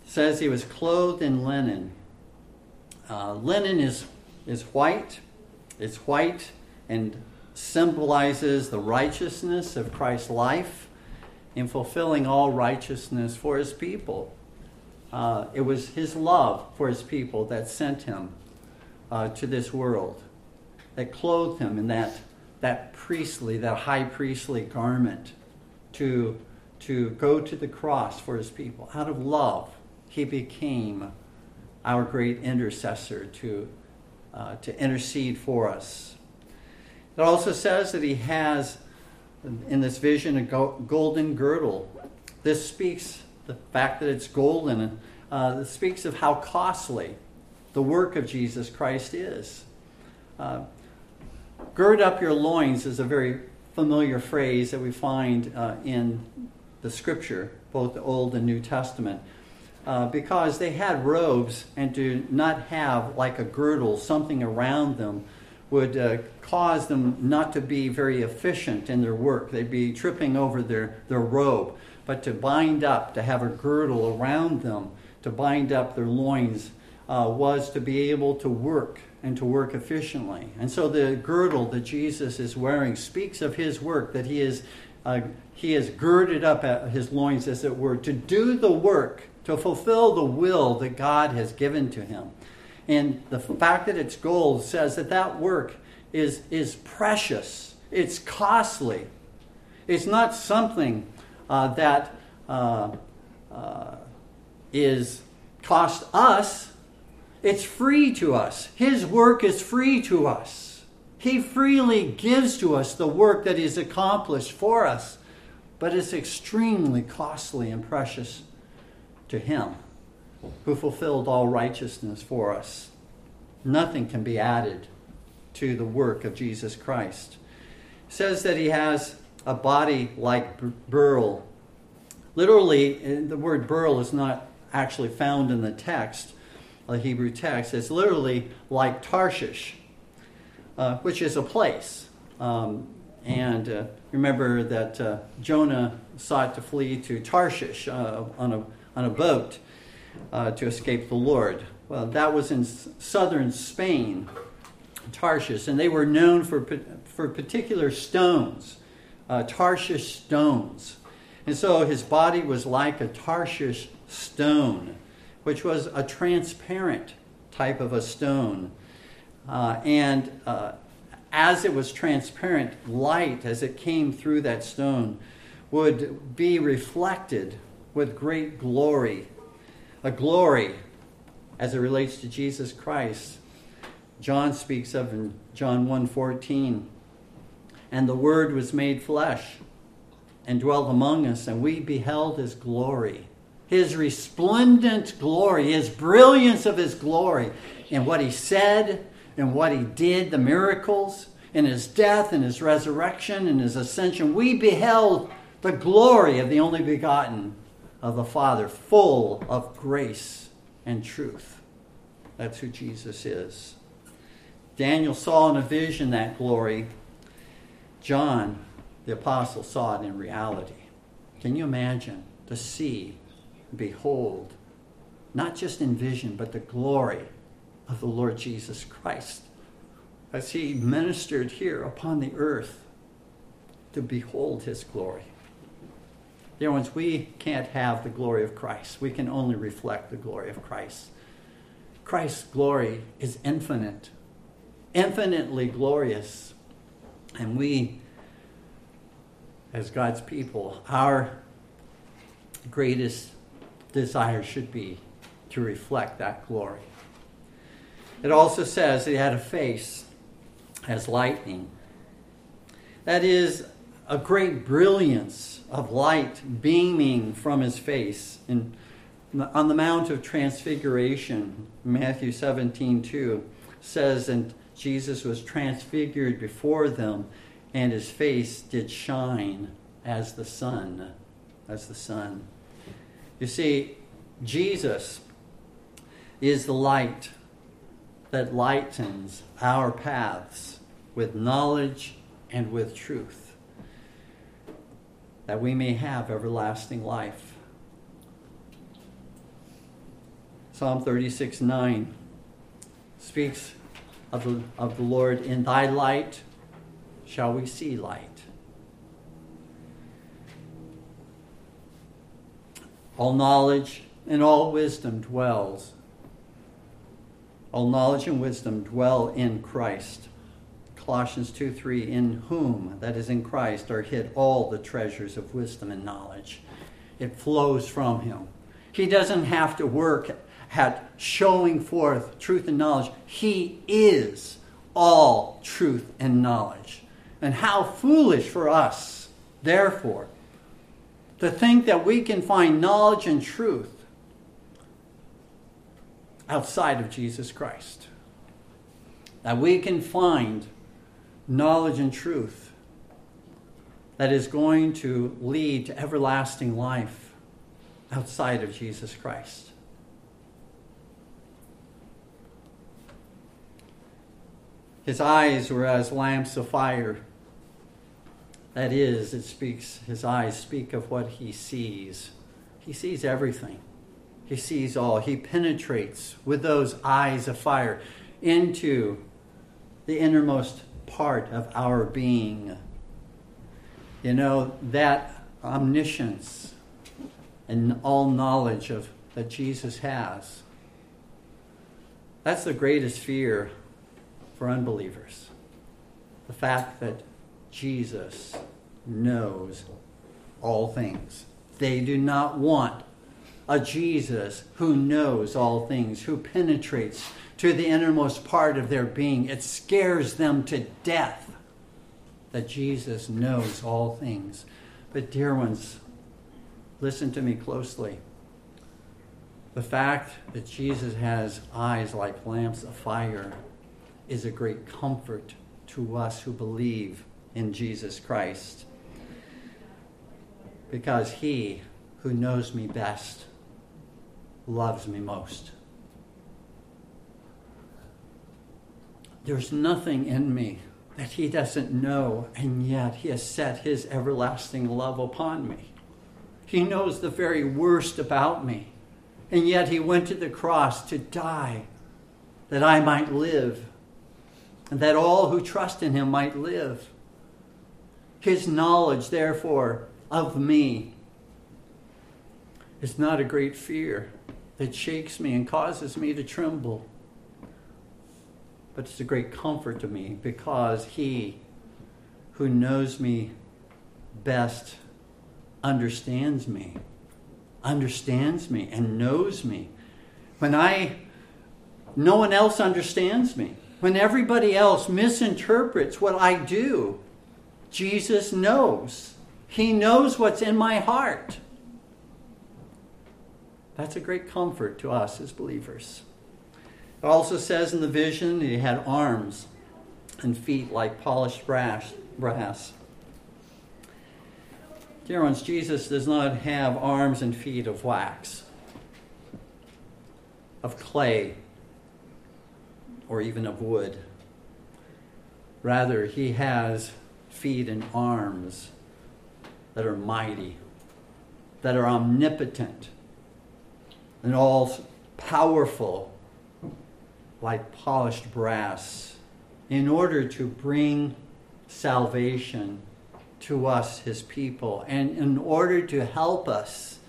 says he was clothed in linen. Uh, linen is, is white, it's white and symbolizes the righteousness of Christ's life in fulfilling all righteousness for his people. Uh, it was his love for his people that sent him uh, to this world, that clothed him in that, that priestly, that high priestly garment to, to go to the cross for his people out of love he became our great intercessor to, uh, to intercede for us. It also says that he has, in this vision, a golden girdle. This speaks, the fact that it's golden, uh, this speaks of how costly the work of Jesus Christ is. Uh, gird up your loins is a very familiar phrase that we find uh, in the scripture, both the Old and New Testament. uh, because they had robes and to not have like a girdle, something around them, would uh, cause them not to be very efficient in their work. They'd be tripping over their, their robe. But to bind up, to have a girdle around them, to bind up their loins, uh, was to be able to work and to work efficiently. And so the girdle that Jesus is wearing speaks of his work, that he is, uh, he is girded up at his loins, as it were, to do the work, to fulfill the will that God has given to him. And the fact that it's gold says that that work is, is precious, it's costly. It's not something uh, that uh, uh, is cost us, it's free to us. His work is free to us. He freely gives to us the work that He's accomplished for us, but it's extremely costly and precious to Him who fulfilled all righteousness for us. Nothing can be added to the work of Jesus Christ. It says that he has a body like beryl. Literally, uh, the word beryl is not actually found in the text, the Hebrew text. It's literally like Tarshish, uh, which is a place. Um, and uh, remember that uh, Jonah sought to flee to Tarshish uh, on, a, on a boat uh, to escape the Lord. Well, that was in southern Spain, Tarshish, and they were known for, for particular stones, uh, Tarshish stones. And so his body was like a Tarshish stone, which was a transparent type of a stone. Uh, and uh, as it was transparent, light, as it came through that stone, would be reflected with great glory a glory as it relates to Jesus Christ. John speaks of in John 1:14, and the word was made flesh and dwelt among us, and we beheld his glory. His resplendent glory, his brilliance of his glory, in what he said and what he did, the miracles, in his death and his resurrection and his ascension. We beheld the glory of the only begotten of the Father, full of grace and truth. That's who Jesus is. Daniel saw in a vision that glory. John, the apostle, saw it in reality. Can you imagine to see, behold, not just in vision, but the glory of the Lord Jesus Christ as he ministered here upon the earth to behold his glory? Dear ones, we can't have the glory of Christ. We can only reflect the glory of Christ. Christ's glory is infinite, infinitely glorious. And we, as God's people, our greatest desire should be to reflect that glory. It also says he had a face as lightning. That is a great brilliance of light beaming from his face. And on the Mount of Transfiguration, Matthew 17 2 says, And Jesus was transfigured before them, and his face did shine as the sun. As the sun. You see, Jesus is the light that lightens our paths with knowledge and with truth that we may have everlasting life. Psalm 36 9 speaks of the, of the Lord, in thy light shall we see light. All knowledge and all wisdom dwells. All knowledge and wisdom dwell in Christ. Colossians 2 3, in whom, that is in Christ, are hid all the treasures of wisdom and knowledge. It flows from him. He doesn't have to work at showing forth truth and knowledge. He is all truth and knowledge. And how foolish for us, therefore, to think that we can find knowledge and truth outside of Jesus Christ. That we can find knowledge and truth that is going to lead to everlasting life outside of Jesus Christ. His eyes were as lamps of fire. That is, it speaks, his eyes speak of what he sees. He sees everything. He sees all. He penetrates with those eyes of fire into the innermost part of our being. You know, that omniscience and all knowledge of that Jesus has. That's the greatest fear for unbelievers. The fact that Jesus knows all things. They do not want a Jesus who knows all things, who penetrates to the innermost part of their being. It scares them to death that Jesus knows all things. But, dear ones, listen to me closely. The fact that Jesus has eyes like lamps of fire is a great comfort to us who believe in Jesus Christ. Because he who knows me best loves me most. There's nothing in me that he doesn't know, and yet he has set his everlasting love upon me. He knows the very worst about me, and yet he went to the cross to die that I might live, and that all who trust in him might live. His knowledge, therefore, of me is not a great fear that shakes me and causes me to tremble. But it's a great comfort to me because He who knows me best understands me, understands me, and knows me. When I, no one else understands me, when everybody else misinterprets what I do, Jesus knows. He knows what's in my heart. That's a great comfort to us as believers. It also says in the vision he had arms and feet like polished brass. brass. Dear ones, Jesus does not have arms and feet of wax, of clay, or even of wood. Rather, he has feet and arms that are mighty, that are omnipotent, and all powerful like polished brass in order to bring salvation to us, his people, and in order to help us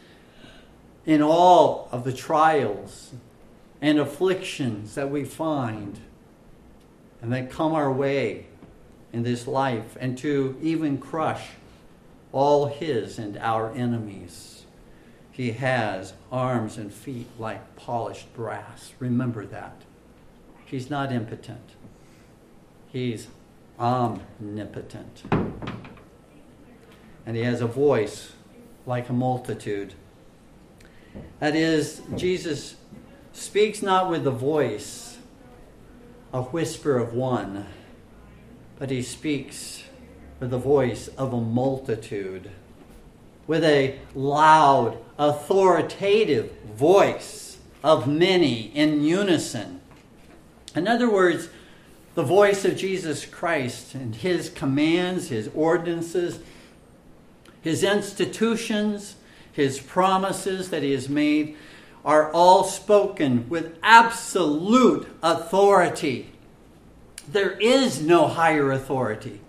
in all of the trials and afflictions that we find and that come our way in this life, and to even crush all his and our enemies. He has arms and feet like polished brass. Remember that. He's not impotent, he's omnipotent. And he has a voice like a multitude. That is, Jesus speaks not with the voice, a whisper of one, but he speaks with the voice of a multitude, with a loud, authoritative voice of many in unison. In other words, the voice of Jesus Christ and his commands, his ordinances, his institutions, his promises that he has made are all spoken with absolute authority. There is no higher authority.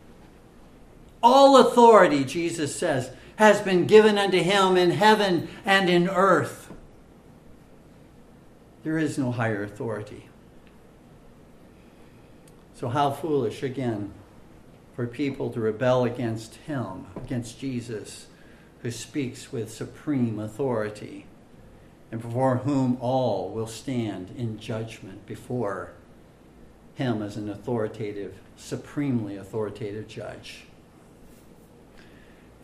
All authority, Jesus says, has been given unto him in heaven and in earth. There is no higher authority. So, how foolish, again, for people to rebel against him, against Jesus, who speaks with supreme authority, and before whom all will stand in judgment before him as an authoritative, supremely authoritative judge.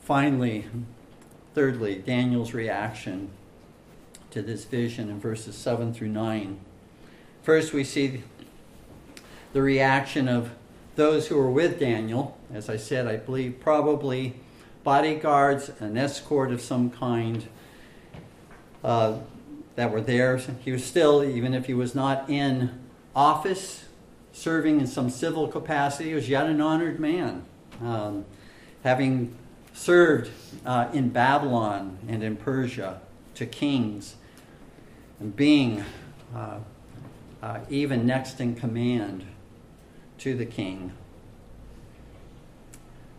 Finally, thirdly, Daniel's reaction to this vision in verses 7 through 9. First, we see the reaction of those who were with Daniel. As I said, I believe probably bodyguards, an escort of some kind. uh, that were there. He was still, even if he was not in office, serving in some civil capacity, was yet an honored man. Um, having served uh, in Babylon and in Persia to kings, and being uh, uh, even next in command to the king.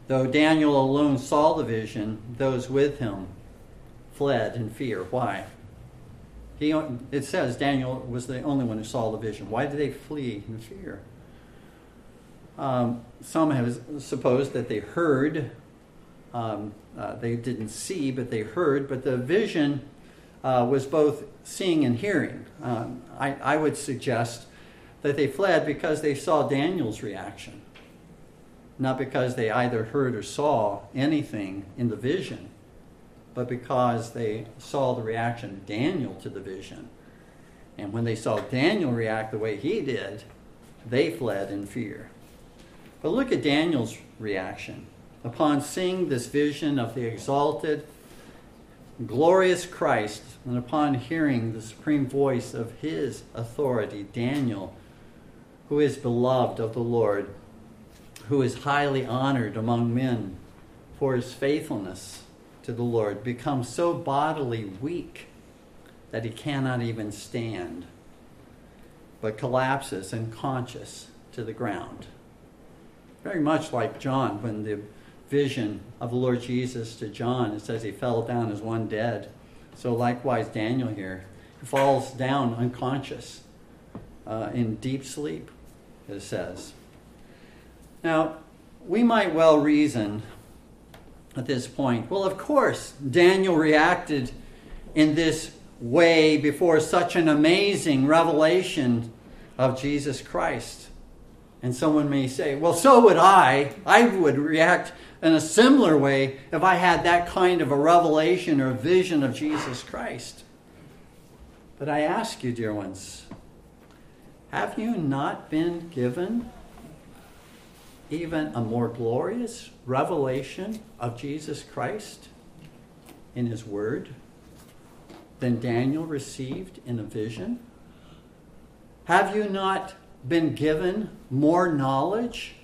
Though Daniel alone saw the vision, those with him fled in fear. Why? He, it says Daniel was the only one who saw the vision. Why did they flee in fear? Um, some have supposed that they heard. Um, uh, they didn't see, but they heard. But the vision uh, was both seeing and hearing. Um, I, I would suggest that they fled because they saw Daniel's reaction, not because they either heard or saw anything in the vision, but because they saw the reaction of Daniel to the vision. And when they saw Daniel react the way he did, they fled in fear. But look at Daniel's reaction. Upon seeing this vision of the exalted, glorious Christ, and upon hearing the supreme voice of his authority, Daniel, who is beloved of the Lord, who is highly honored among men for his faithfulness to the Lord, becomes so bodily weak that he cannot even stand, but collapses unconscious to the ground. Very much like John when the vision of the Lord Jesus to John. It says he fell down as one dead. So, likewise, Daniel here he falls down unconscious uh, in deep sleep, it says. Now, we might well reason at this point well, of course, Daniel reacted in this way before such an amazing revelation of Jesus Christ. And someone may say, well, so would I. I would react in a similar way if I had that kind of a revelation or vision of Jesus Christ. But I ask you, dear ones, have you not been given even a more glorious revelation of Jesus Christ in His Word than Daniel received in a vision? Have you not been given more knowledge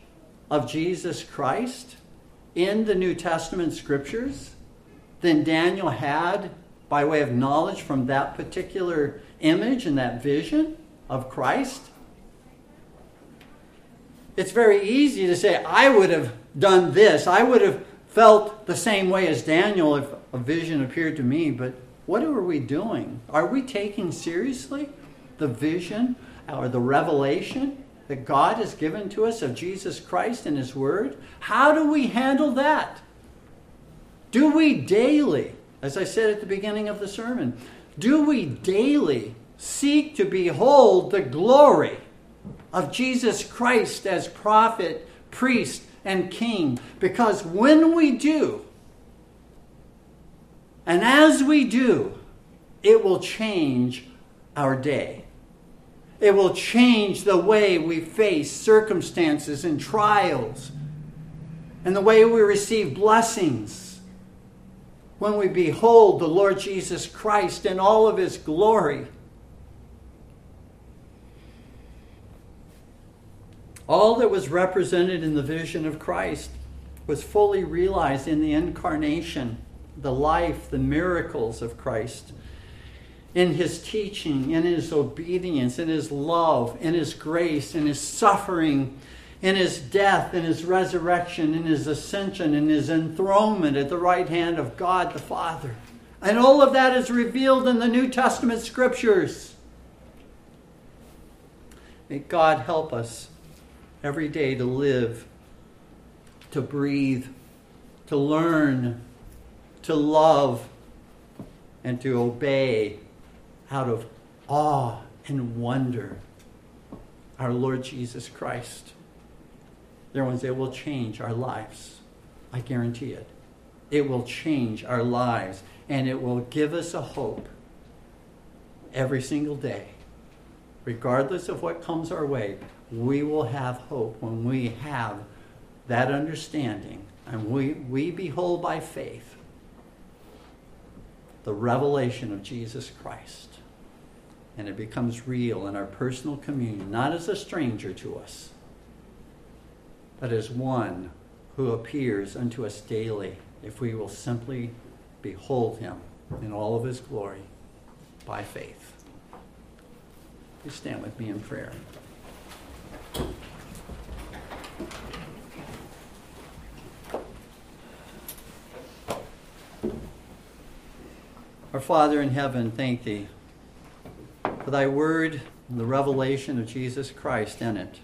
of Jesus Christ in the New Testament scriptures than Daniel had by way of knowledge from that particular image and that vision of Christ? It's very easy to say, I would have done this. I would have felt the same way as Daniel if a vision appeared to me, but what are we doing? Are we taking seriously the vision or the revelation that God has given to us of Jesus Christ and His Word? How do we handle that? Do we daily, as I said at the beginning of the sermon, do we daily seek to behold the glory of Jesus Christ as prophet, priest, and king? Because when we do, and as we do, it will change our day. It will change the way we face circumstances and trials and the way we receive blessings when we behold the Lord Jesus Christ in all of his glory. All that was represented in the vision of Christ was fully realized in the incarnation, the life, the miracles of Christ in his teaching, in his obedience, in his love, in his grace, in his suffering, in his death, in his resurrection, in his ascension, in his enthronement at the right hand of God the Father. And all of that is revealed in the New Testament scriptures. May God help us every day to live, to breathe, to learn, to love, and to obey out of awe and wonder our Lord Jesus Christ. There ones it will change our lives. I guarantee it. It will change our lives and it will give us a hope every single day. Regardless of what comes our way, we will have hope when we have that understanding and we, we behold by faith the revelation of Jesus Christ. And it becomes real in our personal communion, not as a stranger to us, but as one who appears unto us daily if we will simply behold him in all of his glory by faith. Please stand with me in prayer. Our Father in heaven, thank thee for thy word and the revelation of Jesus Christ in it.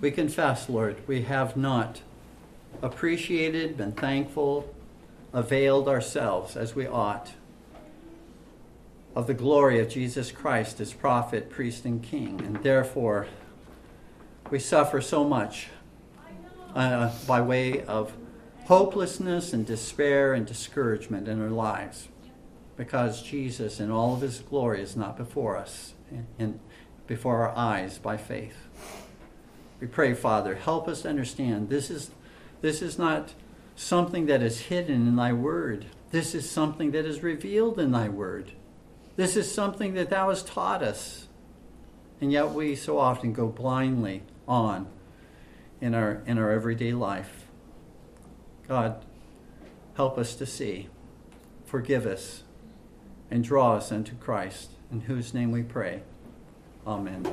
We confess, Lord, we have not appreciated, been thankful, availed ourselves as we ought of the glory of Jesus Christ as prophet, priest, and king. And therefore, we suffer so much uh, by way of hopelessness and despair and discouragement in our lives because Jesus, in all of his glory, is not before us and before our eyes by faith. We pray, Father, help us understand this is, this is not something that is hidden in thy word. This is something that is revealed in thy word. This is something that thou hast taught us. And yet we so often go blindly on in our, in our everyday life. God, help us to see. Forgive us and draw us unto Christ, in whose name we pray. Amen.